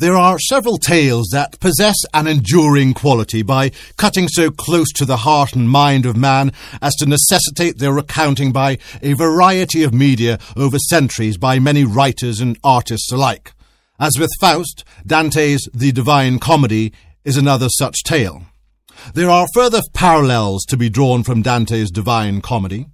There are several tales that possess an enduring quality by cutting so close to the heart and mind of man as to necessitate their recounting by a variety of media over centuries by many writers and artists alike. As with Faust, Dante's The Divine Comedy is another such tale. There are further parallels to be drawn from Dante's Divine Comedy.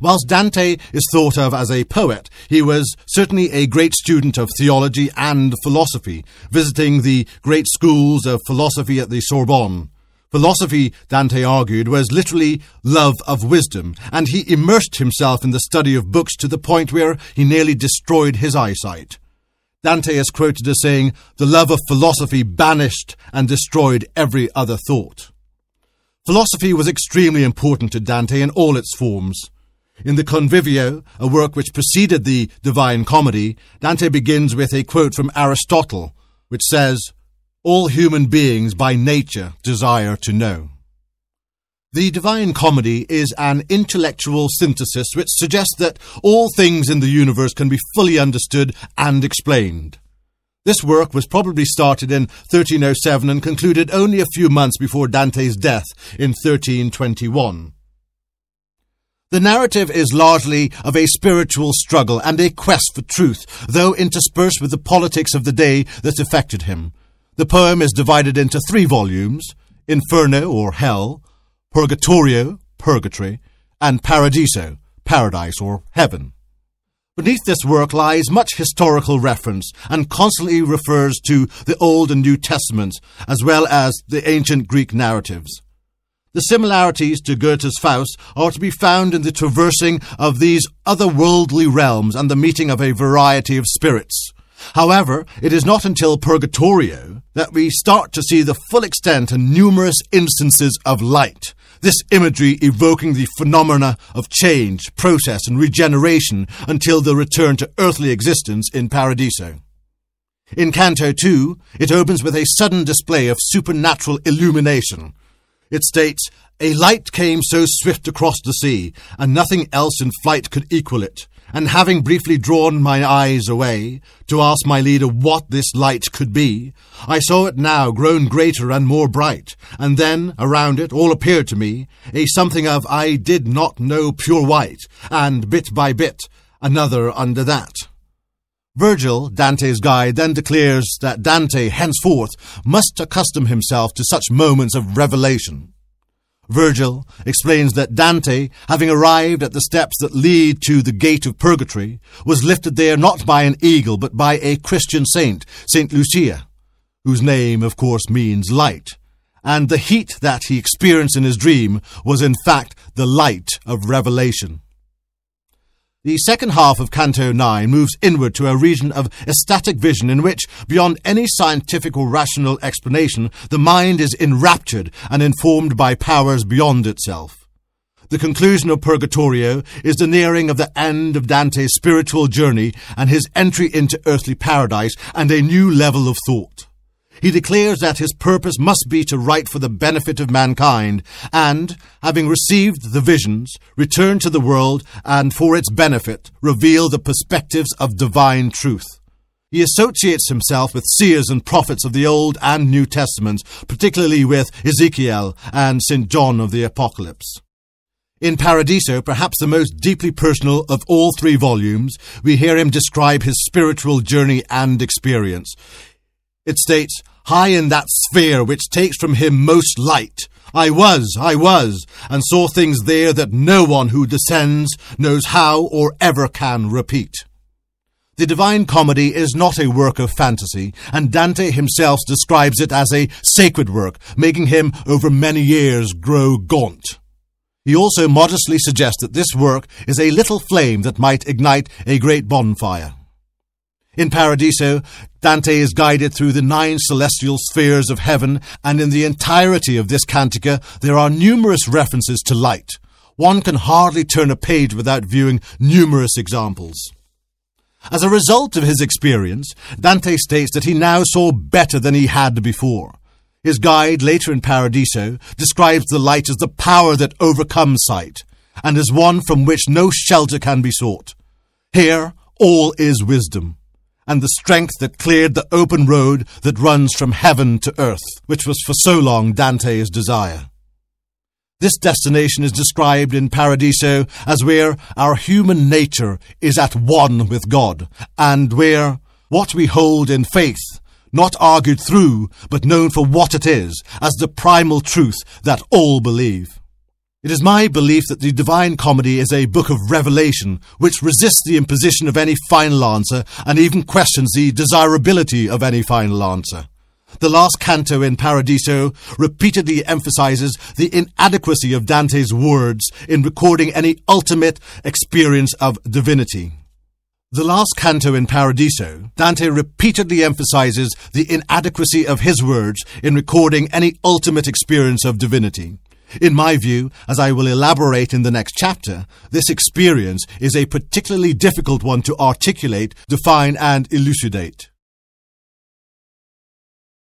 Whilst Dante is thought of as a poet, he was certainly a great student of theology and philosophy, visiting the great schools of philosophy at the Sorbonne. Philosophy, Dante argued, was literally love of wisdom, and he immersed himself in the study of books to the point where he nearly destroyed his eyesight. Dante is quoted as saying, The love of philosophy banished and destroyed every other thought. Philosophy was extremely important to Dante in all its forms. In the Convivio, a work which preceded the Divine Comedy, Dante begins with a quote from Aristotle, which says, All human beings by nature desire to know. The Divine Comedy is an intellectual synthesis which suggests that all things in the universe can be fully understood and explained. This work was probably started in 1307 and concluded only a few months before Dante's death in 1321. The narrative is largely of a spiritual struggle and a quest for truth, though interspersed with the politics of the day that affected him. The poem is divided into three volumes Inferno, or Hell, Purgatorio, Purgatory, and Paradiso, Paradise, or Heaven. Beneath this work lies much historical reference and constantly refers to the Old and New Testaments, as well as the ancient Greek narratives. The similarities to Goethe's Faust are to be found in the traversing of these otherworldly realms and the meeting of a variety of spirits. However, it is not until Purgatorio that we start to see the full extent and numerous instances of light. This imagery evoking the phenomena of change, process, and regeneration until the return to earthly existence in Paradiso. In Canto 2, it opens with a sudden display of supernatural illumination, it states, A light came so swift across the sea, and nothing else in flight could equal it. And having briefly drawn my eyes away, to ask my leader what this light could be, I saw it now grown greater and more bright, and then, around it, all appeared to me, a something of I did not know pure white, and bit by bit, another under that. Virgil, Dante's guide, then declares that Dante henceforth must accustom himself to such moments of revelation. Virgil explains that Dante, having arrived at the steps that lead to the gate of purgatory, was lifted there not by an eagle but by a Christian saint, Saint Lucia, whose name, of course, means light, and the heat that he experienced in his dream was in fact the light of revelation. The second half of Canto 9 moves inward to a region of ecstatic vision in which, beyond any scientific or rational explanation, the mind is enraptured and informed by powers beyond itself. The conclusion of Purgatorio is the nearing of the end of Dante's spiritual journey and his entry into earthly paradise and a new level of thought. He declares that his purpose must be to write for the benefit of mankind, and, having received the visions, return to the world and, for its benefit, reveal the perspectives of divine truth. He associates himself with seers and prophets of the Old and New Testaments, particularly with Ezekiel and St. John of the Apocalypse. In Paradiso, perhaps the most deeply personal of all three volumes, we hear him describe his spiritual journey and experience. It states, High in that sphere which takes from him most light, I was, I was, and saw things there that no one who descends knows how or ever can repeat. The Divine Comedy is not a work of fantasy, and Dante himself describes it as a sacred work, making him over many years grow gaunt. He also modestly suggests that this work is a little flame that might ignite a great bonfire. In Paradiso, Dante is guided through the nine celestial spheres of heaven, and in the entirety of this cantica, there are numerous references to light. One can hardly turn a page without viewing numerous examples. As a result of his experience, Dante states that he now saw better than he had before. His guide, later in Paradiso, describes the light as the power that overcomes sight, and as one from which no shelter can be sought. Here, all is wisdom and the strength that cleared the open road that runs from heaven to earth, which was for so long Dante's desire. This destination is described in Paradiso as where our human nature is at one with God, and where what we hold in faith, not argued through, but known for what it is, as the primal truth that all believe. It is my belief that the Divine Comedy is a book of revelation which resists the imposition of any final answer and even questions the desirability of any final answer. The last canto in Paradiso repeatedly emphasizes the inadequacy of Dante's words in recording any ultimate experience of divinity. The last canto in Paradiso, Dante repeatedly emphasizes the inadequacy of his words in recording any ultimate experience of divinity. In my view, as I will elaborate in the next chapter, this experience is a particularly difficult one to articulate, define, and elucidate.